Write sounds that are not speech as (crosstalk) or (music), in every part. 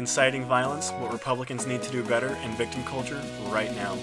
inciting violence, what Republicans need to do better, and victim culture right now.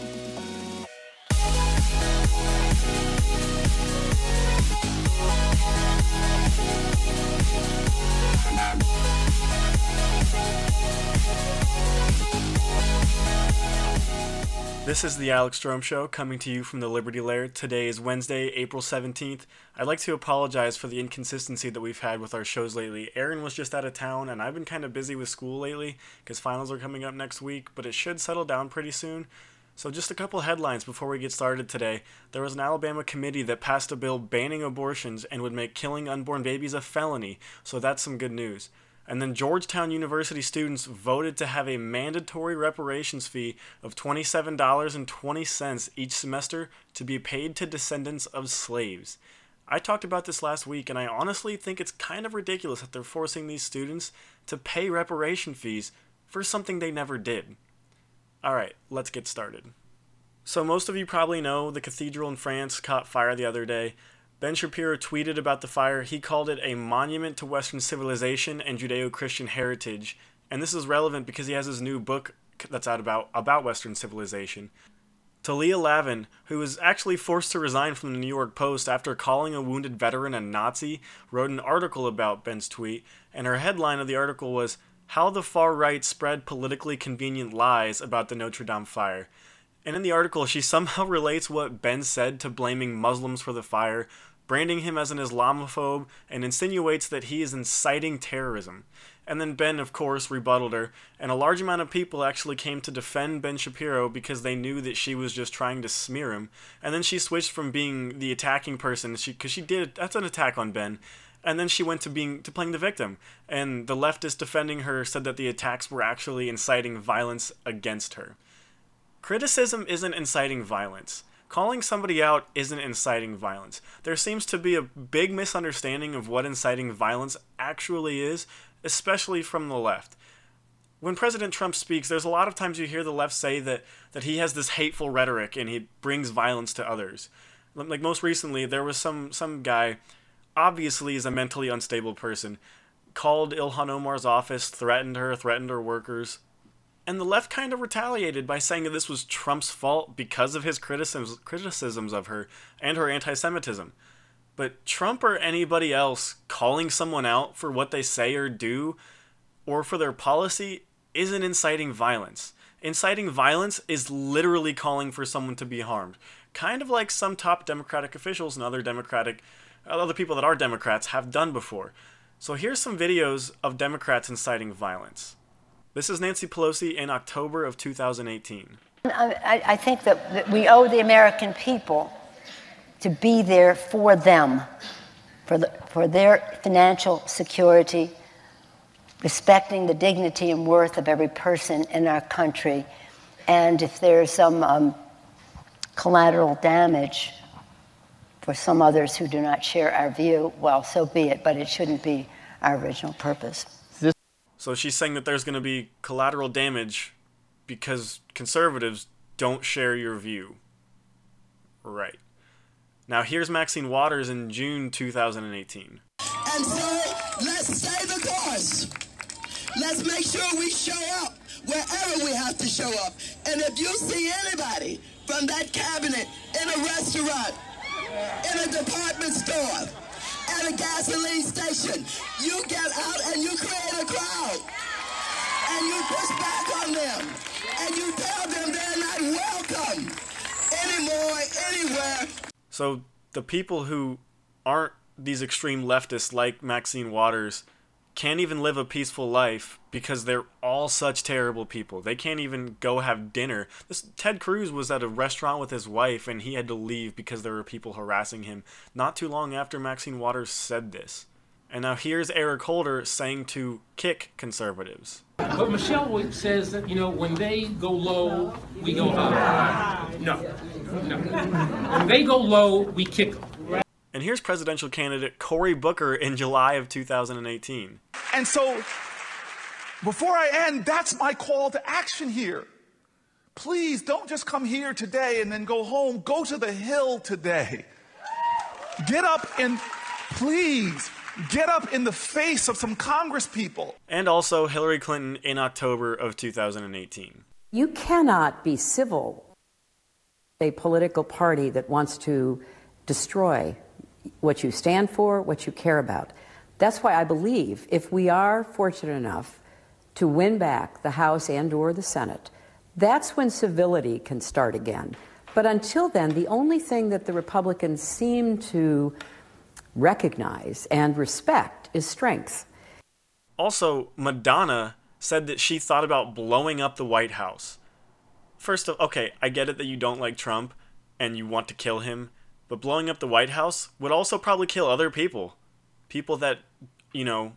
This is the Alex Strom Show coming to you from the Liberty Lair. Today is Wednesday, April 17th. I'd like to apologize for the inconsistency that we've had with our shows lately. Aaron was just out of town, and I've been kind of busy with school lately because finals are coming up next week, but it should settle down pretty soon. So, just a couple headlines before we get started today. There was an Alabama committee that passed a bill banning abortions and would make killing unborn babies a felony, so that's some good news. And then Georgetown University students voted to have a mandatory reparations fee of $27.20 each semester to be paid to descendants of slaves. I talked about this last week, and I honestly think it's kind of ridiculous that they're forcing these students to pay reparation fees for something they never did. Alright, let's get started. So, most of you probably know the cathedral in France caught fire the other day. Ben Shapiro tweeted about the fire. He called it a monument to Western civilization and Judeo Christian heritage. And this is relevant because he has his new book that's out about, about Western civilization. Talia Lavin, who was actually forced to resign from the New York Post after calling a wounded veteran a Nazi, wrote an article about Ben's tweet, and her headline of the article was How the Far Right Spread Politically Convenient Lies About the Notre Dame Fire. And in the article, she somehow (laughs) relates what Ben said to blaming Muslims for the fire, branding him as an Islamophobe, and insinuates that he is inciting terrorism. And then Ben, of course, rebutted her, and a large amount of people actually came to defend Ben Shapiro because they knew that she was just trying to smear him. And then she switched from being the attacking person, because she, she did, that's an attack on Ben, and then she went to being to playing the victim. And the leftist defending her said that the attacks were actually inciting violence against her. Criticism isn't inciting violence calling somebody out isn't inciting violence. There seems to be a big misunderstanding of what inciting violence actually is, especially from the left. When President Trump speaks, there's a lot of times you hear the left say that, that he has this hateful rhetoric and he brings violence to others. Like most recently, there was some, some guy, obviously is a mentally unstable person, called Ilhan Omar's office, threatened her, threatened her workers, and the left kind of retaliated by saying that this was Trump's fault because of his criticisms, criticisms of her and her anti Semitism. But Trump or anybody else calling someone out for what they say or do or for their policy isn't inciting violence. Inciting violence is literally calling for someone to be harmed. Kind of like some top Democratic officials and other Democratic, other people that are Democrats have done before. So here's some videos of Democrats inciting violence. This is Nancy Pelosi in October of 2018. I, I think that, that we owe the American people to be there for them, for, the, for their financial security, respecting the dignity and worth of every person in our country. And if there's some um, collateral damage for some others who do not share our view, well, so be it, but it shouldn't be our original purpose. So she's saying that there's going to be collateral damage because conservatives don't share your view. Right. Now here's Maxine Waters in June 2018. And so let's stay the course. Let's make sure we show up wherever we have to show up. And if you see anybody from that cabinet in a restaurant, in a department store, at a gasoline station. You get out and you create a crowd. And you push back on them. And you tell them they're not welcome anymore, anywhere. So the people who aren't these extreme leftists like Maxine Waters can't even live a peaceful life because they're all such terrible people. They can't even go have dinner. This Ted Cruz was at a restaurant with his wife and he had to leave because there were people harassing him not too long after Maxine Waters said this. And now here's Eric Holder saying to kick conservatives. But Michelle says that, you know, when they go low, we go high. No, no. When they go low, we kick them. And here's presidential candidate Cory Booker in July of 2018. And so, before I end, that's my call to action here. Please don't just come here today and then go home. Go to the Hill today. Get up and please get up in the face of some Congress people. And also Hillary Clinton in October of 2018. You cannot be civil a political party that wants to destroy what you stand for, what you care about. That's why I believe if we are fortunate enough to win back the House and or the Senate, that's when civility can start again. But until then, the only thing that the Republicans seem to recognize and respect is strength. Also, Madonna said that she thought about blowing up the White House. First of okay, I get it that you don't like Trump and you want to kill him, but blowing up the White House would also probably kill other people. People that, you know,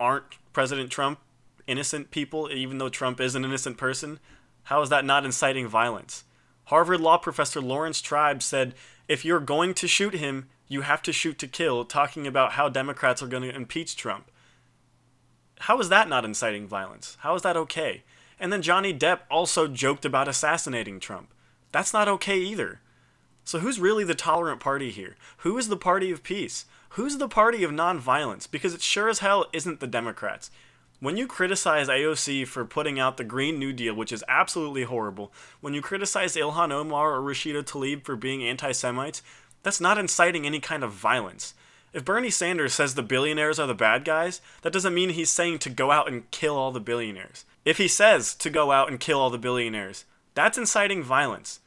aren't President Trump, innocent people, even though Trump is an innocent person. How is that not inciting violence? Harvard law professor Lawrence Tribe said if you're going to shoot him, you have to shoot to kill, talking about how Democrats are going to impeach Trump. How is that not inciting violence? How is that okay? And then Johnny Depp also joked about assassinating Trump. That's not okay either. So who's really the tolerant party here? Who is the party of peace? Who's the party of nonviolence? Because it sure as hell isn't the Democrats. When you criticize AOC for putting out the Green New Deal, which is absolutely horrible, when you criticize Ilhan Omar or Rashida Tlaib for being anti Semites, that's not inciting any kind of violence. If Bernie Sanders says the billionaires are the bad guys, that doesn't mean he's saying to go out and kill all the billionaires. If he says to go out and kill all the billionaires, that's inciting violence.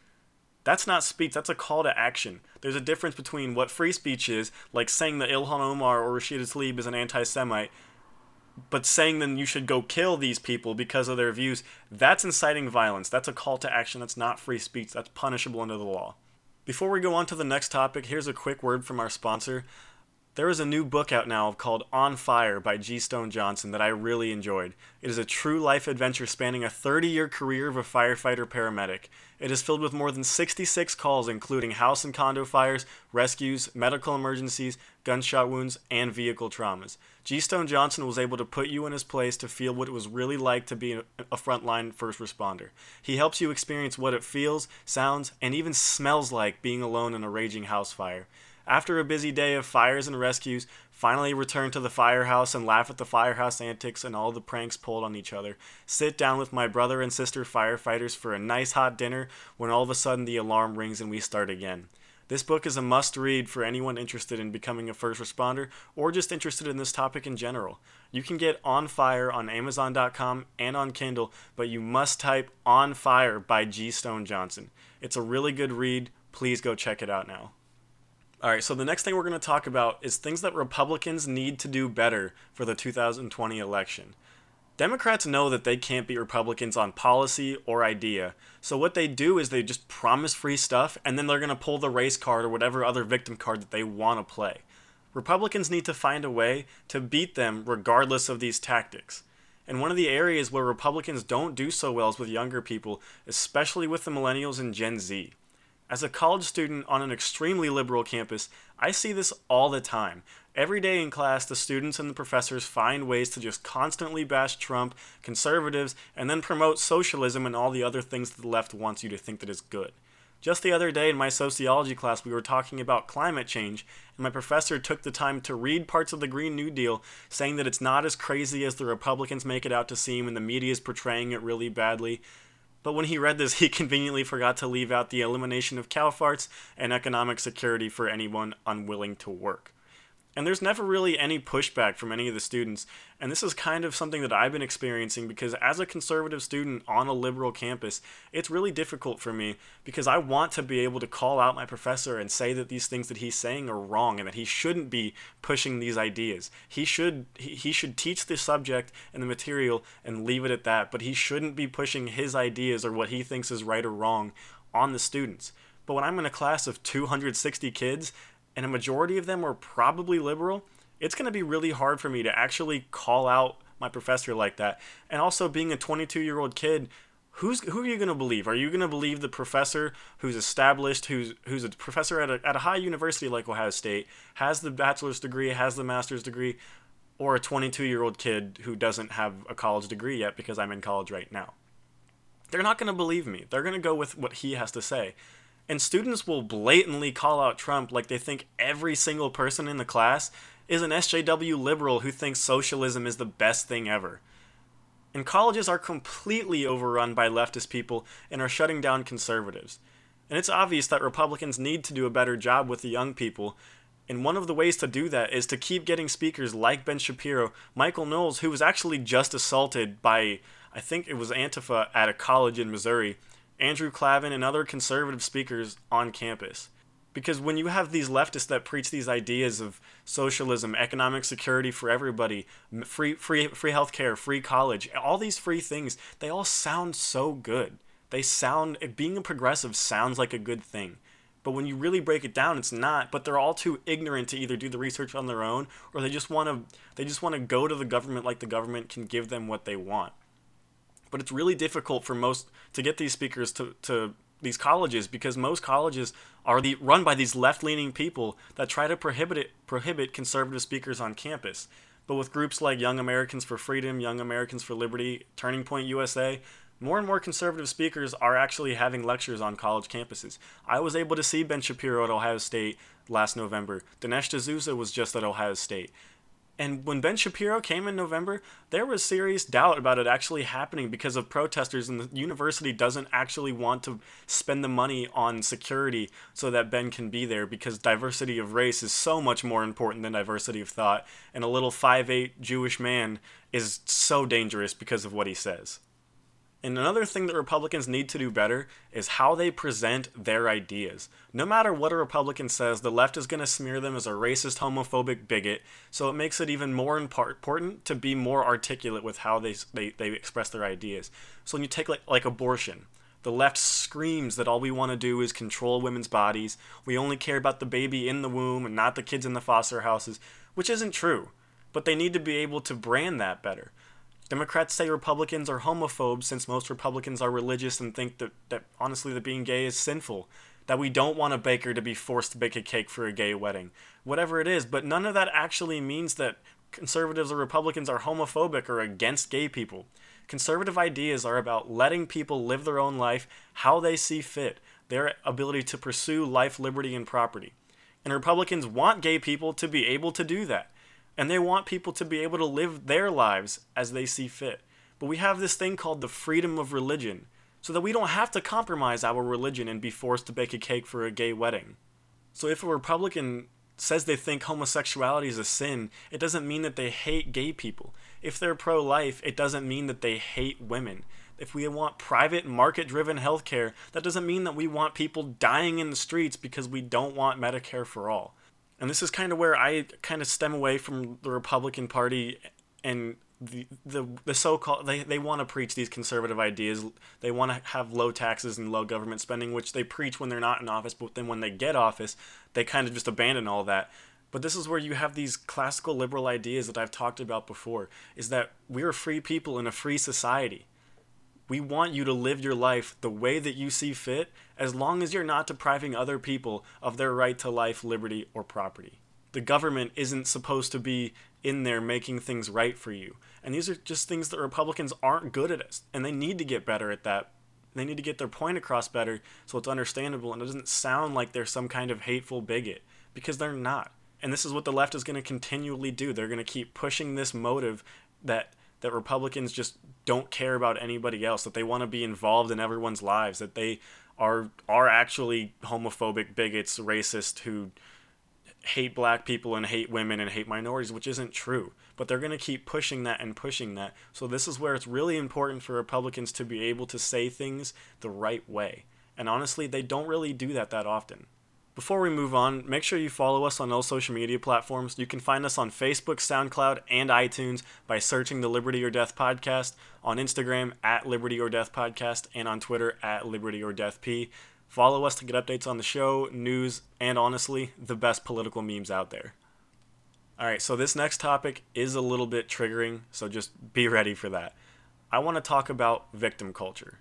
That's not speech, that's a call to action. There's a difference between what free speech is, like saying that Ilhan Omar or Rashida Tlaib is an anti Semite, but saying then you should go kill these people because of their views, that's inciting violence. That's a call to action. That's not free speech. That's punishable under the law. Before we go on to the next topic, here's a quick word from our sponsor. There is a new book out now called On Fire by G. Stone Johnson that I really enjoyed. It is a true life adventure spanning a 30 year career of a firefighter paramedic. It is filled with more than 66 calls, including house and condo fires, rescues, medical emergencies, gunshot wounds, and vehicle traumas. G. Stone Johnson was able to put you in his place to feel what it was really like to be a frontline first responder. He helps you experience what it feels, sounds, and even smells like being alone in a raging house fire. After a busy day of fires and rescues, finally return to the firehouse and laugh at the firehouse antics and all the pranks pulled on each other. Sit down with my brother and sister firefighters for a nice hot dinner when all of a sudden the alarm rings and we start again. This book is a must read for anyone interested in becoming a first responder or just interested in this topic in general. You can get On Fire on Amazon.com and on Kindle, but you must type On Fire by G. Stone Johnson. It's a really good read. Please go check it out now. All right, so the next thing we're going to talk about is things that Republicans need to do better for the 2020 election. Democrats know that they can't beat Republicans on policy or idea. So what they do is they just promise free stuff and then they're going to pull the race card or whatever other victim card that they want to play. Republicans need to find a way to beat them regardless of these tactics. And one of the areas where Republicans don't do so well is with younger people, especially with the millennials and Gen Z. As a college student on an extremely liberal campus, I see this all the time. Every day in class, the students and the professors find ways to just constantly bash Trump, conservatives, and then promote socialism and all the other things that the left wants you to think that is good. Just the other day in my sociology class, we were talking about climate change, and my professor took the time to read parts of the Green New Deal, saying that it's not as crazy as the Republicans make it out to seem and the media is portraying it really badly. But when he read this, (laughs) he conveniently forgot to leave out the elimination of cow farts and economic security for anyone unwilling to work. And there's never really any pushback from any of the students. And this is kind of something that I've been experiencing because as a conservative student on a liberal campus, it's really difficult for me because I want to be able to call out my professor and say that these things that he's saying are wrong and that he shouldn't be pushing these ideas. He should he, should teach the subject and the material and leave it at that, but he shouldn't be pushing his ideas or what he thinks is right or wrong on the students. But when I'm in a class of 260 kids and a majority of them were probably liberal, it's going to be really hard for me to actually call out my professor like that. And also, being a 22 year old kid, who's who are you going to believe? Are you going to believe the professor who's established, who's who's a professor at a, at a high university like Ohio State, has the bachelor's degree, has the master's degree, or a 22 year old kid who doesn't have a college degree yet because I'm in college right now? They're not going to believe me. They're going to go with what he has to say. And students will blatantly call out Trump like they think every single person in the class is an SJW liberal who thinks socialism is the best thing ever. And colleges are completely overrun by leftist people and are shutting down conservatives. And it's obvious that Republicans need to do a better job with the young people. And one of the ways to do that is to keep getting speakers like Ben Shapiro, Michael Knowles, who was actually just assaulted by, I think it was Antifa at a college in Missouri, Andrew Klavan, and other conservative speakers on campus. Because when you have these leftists that preach these ideas of socialism, economic security for everybody, free free free healthcare, free college, all these free things, they all sound so good. They sound being a progressive sounds like a good thing. But when you really break it down, it's not. But they're all too ignorant to either do the research on their own or they just want to they just want to go to the government like the government can give them what they want. But it's really difficult for most to get these speakers to, to these colleges because most colleges are the, run by these left-leaning people that try to prohibit it, prohibit conservative speakers on campus. But with groups like Young Americans for Freedom, Young Americans for Liberty, Turning Point USA, more and more conservative speakers are actually having lectures on college campuses. I was able to see Ben Shapiro at Ohio State last November. Dinesh D'Souza was just at Ohio State. And when Ben Shapiro came in November, there was serious doubt about it actually happening because of protesters, and the university doesn't actually want to spend the money on security so that Ben can be there because diversity of race is so much more important than diversity of thought. And a little 5'8 Jewish man is so dangerous because of what he says. And another thing that Republicans need to do better is how they present their ideas. No matter what a Republican says, the left is going to smear them as a racist, homophobic bigot, so it makes it even more important to be more articulate with how they, they, they express their ideas. So when you take like, like abortion, the left screams that all we want to do is control women's bodies. We only care about the baby in the womb and not the kids in the foster houses, which isn't true. But they need to be able to brand that better. Democrats say Republicans are homophobes since most Republicans are religious and think that, that honestly that being gay is sinful. That we don't want a baker to be forced to bake a cake for a gay wedding. Whatever it is, but none of that actually means that conservatives or Republicans are homophobic or against gay people. Conservative ideas are about letting people live their own life how they see fit, their ability to pursue life, liberty, and property. And Republicans want gay people to be able to do that and they want people to be able to live their lives as they see fit. But we have this thing called the freedom of religion, so that we don't have to compromise our religion and be forced to bake a cake for a gay wedding. So if a Republican says they think homosexuality is a sin, it doesn't mean that they hate gay people. If they're pro life, it doesn't mean that they hate women. If we want private market driven healthcare, that doesn't mean that we want people dying in the streets because we don't want Medicare for all. And this is kind of where I kind of stem away from the Republican Party and the the, the so-called they, they want to preach these conservative ideas. They want to have low taxes and low government spending, which they preach when they're not in office, but then when they get office, they kind of just abandon all that. But this is where you have these classical liberal ideas that I've talked about before is that we're free people in a free society. We want you to live your life the way that you see fit, as long as you're not depriving other people of their right to life, liberty, or property. The government isn't supposed to be in there making things right for you. And these are just things that Republicans aren't good at, and they need to get better at that. They need to get their point across better so it's understandable and it doesn't sound like they're some kind of hateful bigot, because they're not. And this is what the left is going to continually do. They're going to keep pushing this motive that that Republicans just don't care about anybody else, that they want to be involved in everyone's lives, that they are are actually homophobic bigots, racist who hate black people and hate women and hate minorities, which isn't true. But they're going to keep pushing that and pushing that. So this is where it's really important for Republicans to be able to say things the right way. And honestly, they don't really do that that often. Before we move on, make sure you follow us on all social media platforms. You can find us on Facebook, SoundCloud, and iTunes by searching the Liberty or Death Podcast, on Instagram at Liberty or Death Podcast, and on Twitter at Liberty or Death P. Follow us to get updates on the show, news, and honestly, the best political memes out there. Alright, so this next topic is a little bit triggering, so just be ready for that. I want to talk about victim culture.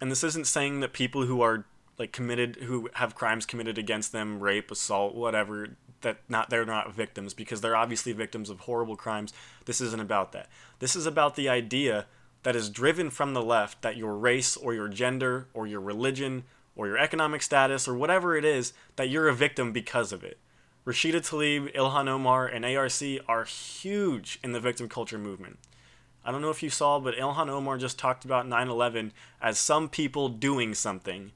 And this isn't saying that people who are like committed who have crimes committed against them, rape, assault, whatever, that not they're not victims because they're obviously victims of horrible crimes. This isn't about that. This is about the idea that is driven from the left that your race or your gender or your religion or your economic status or whatever it is that you're a victim because of it. Rashida Tlaib, Ilhan Omar, and AOC are huge in the victim culture movement. I don't know if you saw, but Ilhan Omar just talked about 9 11 as some people doing something.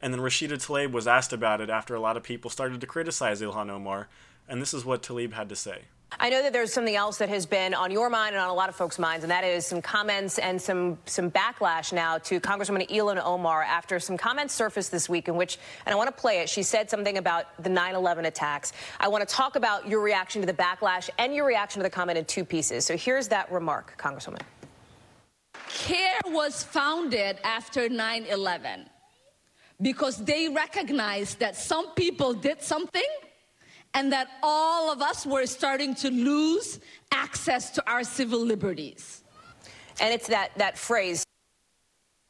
And then Rashida Tlaib was asked about it after a lot of people started to criticize Ilhan Omar. And this is what Tlaib had to say. I know that there's something else that has been on your mind and on a lot of folks' minds, and that is some comments and some some backlash now to Congresswoman Ilhan Omar after some comments surfaced this week in which, and I want to play it. She said something about the 9/11 attacks. I want to talk about your reaction to the backlash and your reaction to the comment in two pieces. So here's that remark, Congresswoman. CAIR was founded after 9 11 because they recognized that some people did something and that all of us were starting to lose access to our civil liberties. And it's that, that phrase,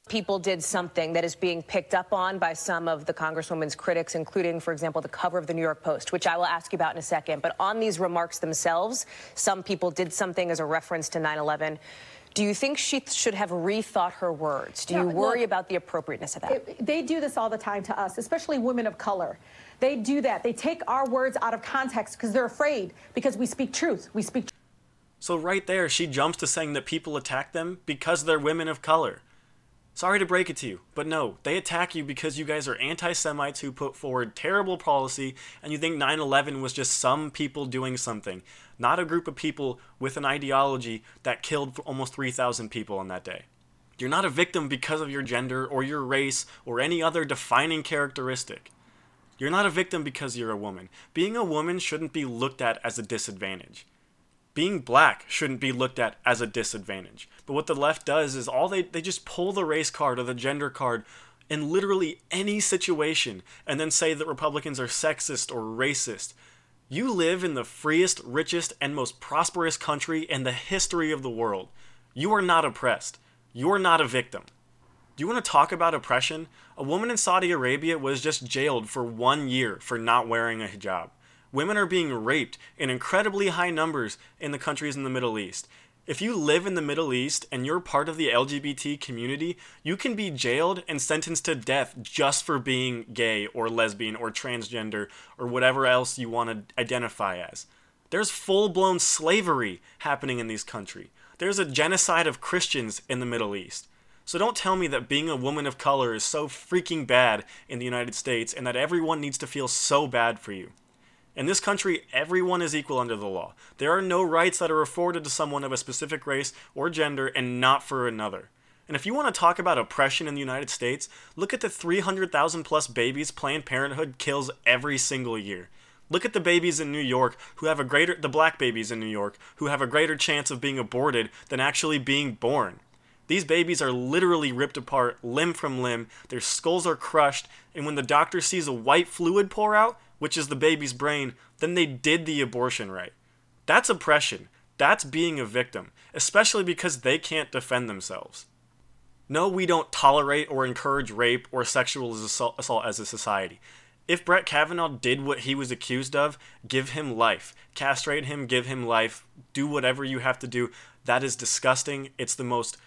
people did something, that is being picked up on by some of the Congresswoman's critics, including, for example, the cover of the New York Post, which I will ask you about in a second. But on these remarks themselves, some people did something as a reference to 9 11. Do you think she should have rethought her words? Do you No, worry look, about the appropriateness of that? It- they do this all the time to us, especially women of color. They do that. They take our words out of context because they're afraid because we speak truth. We speak So, right there, she jumps to saying that people attack them because they're women of color. Sorry to break it to you, but no, they attack you because you guys are anti Semites who put forward terrible policy and you think 9 11 was just some people doing something, not a group of people with an ideology that killed almost 3,000 people on that day. You're not a victim because of your gender or your race or any other defining characteristic. You're not a victim because you're a woman. Being a woman shouldn't be looked at as a disadvantage being black shouldn't be looked at as a disadvantage. But what the left does is all they they just pull the race card or the gender card in literally any situation and then say that Republicans are sexist or racist. You live in the freest, richest, and most prosperous country in the history of the world. You are not oppressed. You're not a victim. Do you want to talk about oppression? A woman in Saudi Arabia was just jailed for one year for not wearing a hijab. Women are being raped in incredibly high numbers in the countries in the Middle East. If you live in the Middle East and you're part of the LGBT community, you can be jailed and sentenced to death just for being gay or lesbian or transgender or whatever else you want to identify as. There's full blown slavery happening in these countries. There's a genocide of Christians in the Middle East. So don't tell me that being a woman of color is so freaking bad in the United States and that everyone needs to feel so bad for you. In this country, everyone is equal under the law. There are no rights that are afforded to someone of a specific race or gender and not for another. And if you want to talk about oppression in the United States, look at the 300,000 plus babies Planned Parenthood kills every single year. Look at the babies in New York who have a greater the black babies in New York who have a greater chance of being aborted than actually being born. These babies are literally ripped apart limb from limb, their skulls are crushed, and when the doctor sees a white fluid pour out, which is the baby's brain, then they did the abortion right. That's oppression. That's being a victim, especially because they can't defend themselves. No, we don't tolerate or encourage rape or sexual assault, as a society. If Brett Kavanaugh did what he was accused of, give him life. Castrate him, give him life. Do whatever you have to do. That is disgusting. It's the most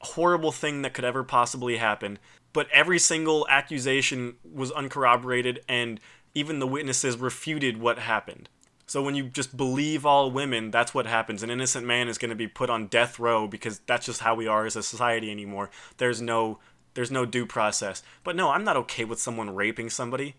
horrible thing that could ever possibly happen. But every single accusation was uncorroborated, and even the witnesses refuted what happened. So when you just believe all women, that's what happens. An innocent man is going to be put on death row because that's just how we are as a society anymore. There's no there's no due process. But no, I'm not okay with someone raping somebody.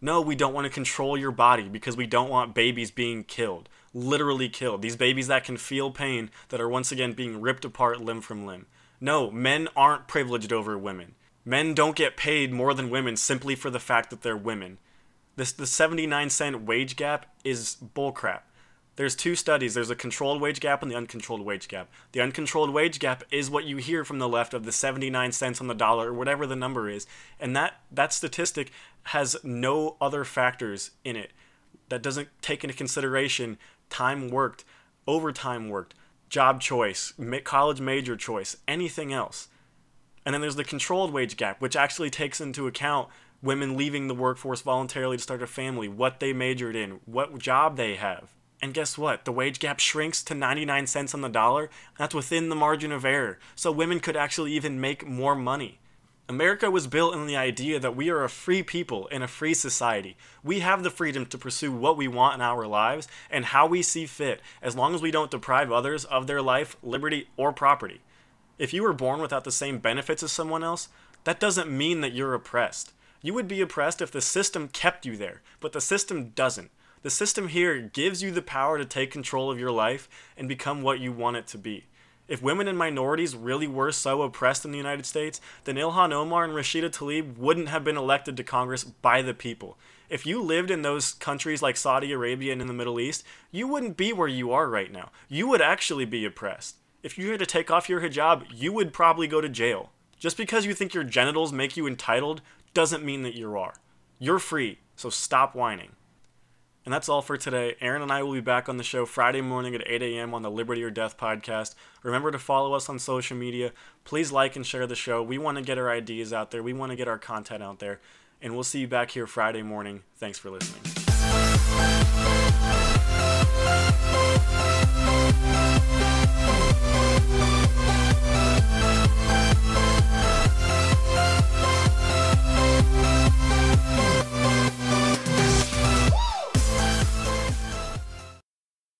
No, we don't want to control your body because we don't want babies being killed. Literally killed. These babies that can feel pain that are once again being ripped apart limb from limb. No, men aren't privileged over women. Men don't get paid more than women simply for the fact that they're women. This the 79 cent wage gap is bullcrap. There's two studies. There's a controlled wage gap and the uncontrolled wage gap. The uncontrolled wage gap is what you hear from the left of the 79 cents on the dollar or whatever the number is. And that that statistic has no other factors in it. That doesn't take into consideration time worked, overtime worked, job choice, college major choice, anything else. And then there's the controlled wage gap, which actually takes into account women leaving the workforce voluntarily to start a family, what they majored in, what job they have. And guess what? The wage gap shrinks to 99 cents on the dollar. That's within the margin of error. So women could actually even make more money. America was built on the idea that we are a free people in a free society. We have the freedom to pursue what we want in our lives and how we see fit, as long as we don't deprive others of their life, liberty, or property. If you were born without the same benefits as someone else, that doesn't mean that you're oppressed. You would be oppressed if the system kept you there, but the system doesn't. The system here gives you the power to take control of your life and become what you want it to be. If women and minorities really were so oppressed in the United States, then Ilhan Omar and Rashida Tlaib wouldn't have been elected to Congress by the people. If you lived in those countries like Saudi Arabia and in the Middle East, you wouldn't be where you are right now. You would actually be oppressed. If you had to take off your hijab, you would probably go to jail. Just because you think your genitals make you entitled doesn't mean that you are. You're free, so stop whining. And that's all for today. Aaron and I will be back on the show Friday morning at 8 a.m. on the Liberty or Death podcast. Remember to follow us on social media. Please like and share the show. We want to get our ideas out there, we want to get our content out there. And we'll see you back here Friday morning. Thanks for listening.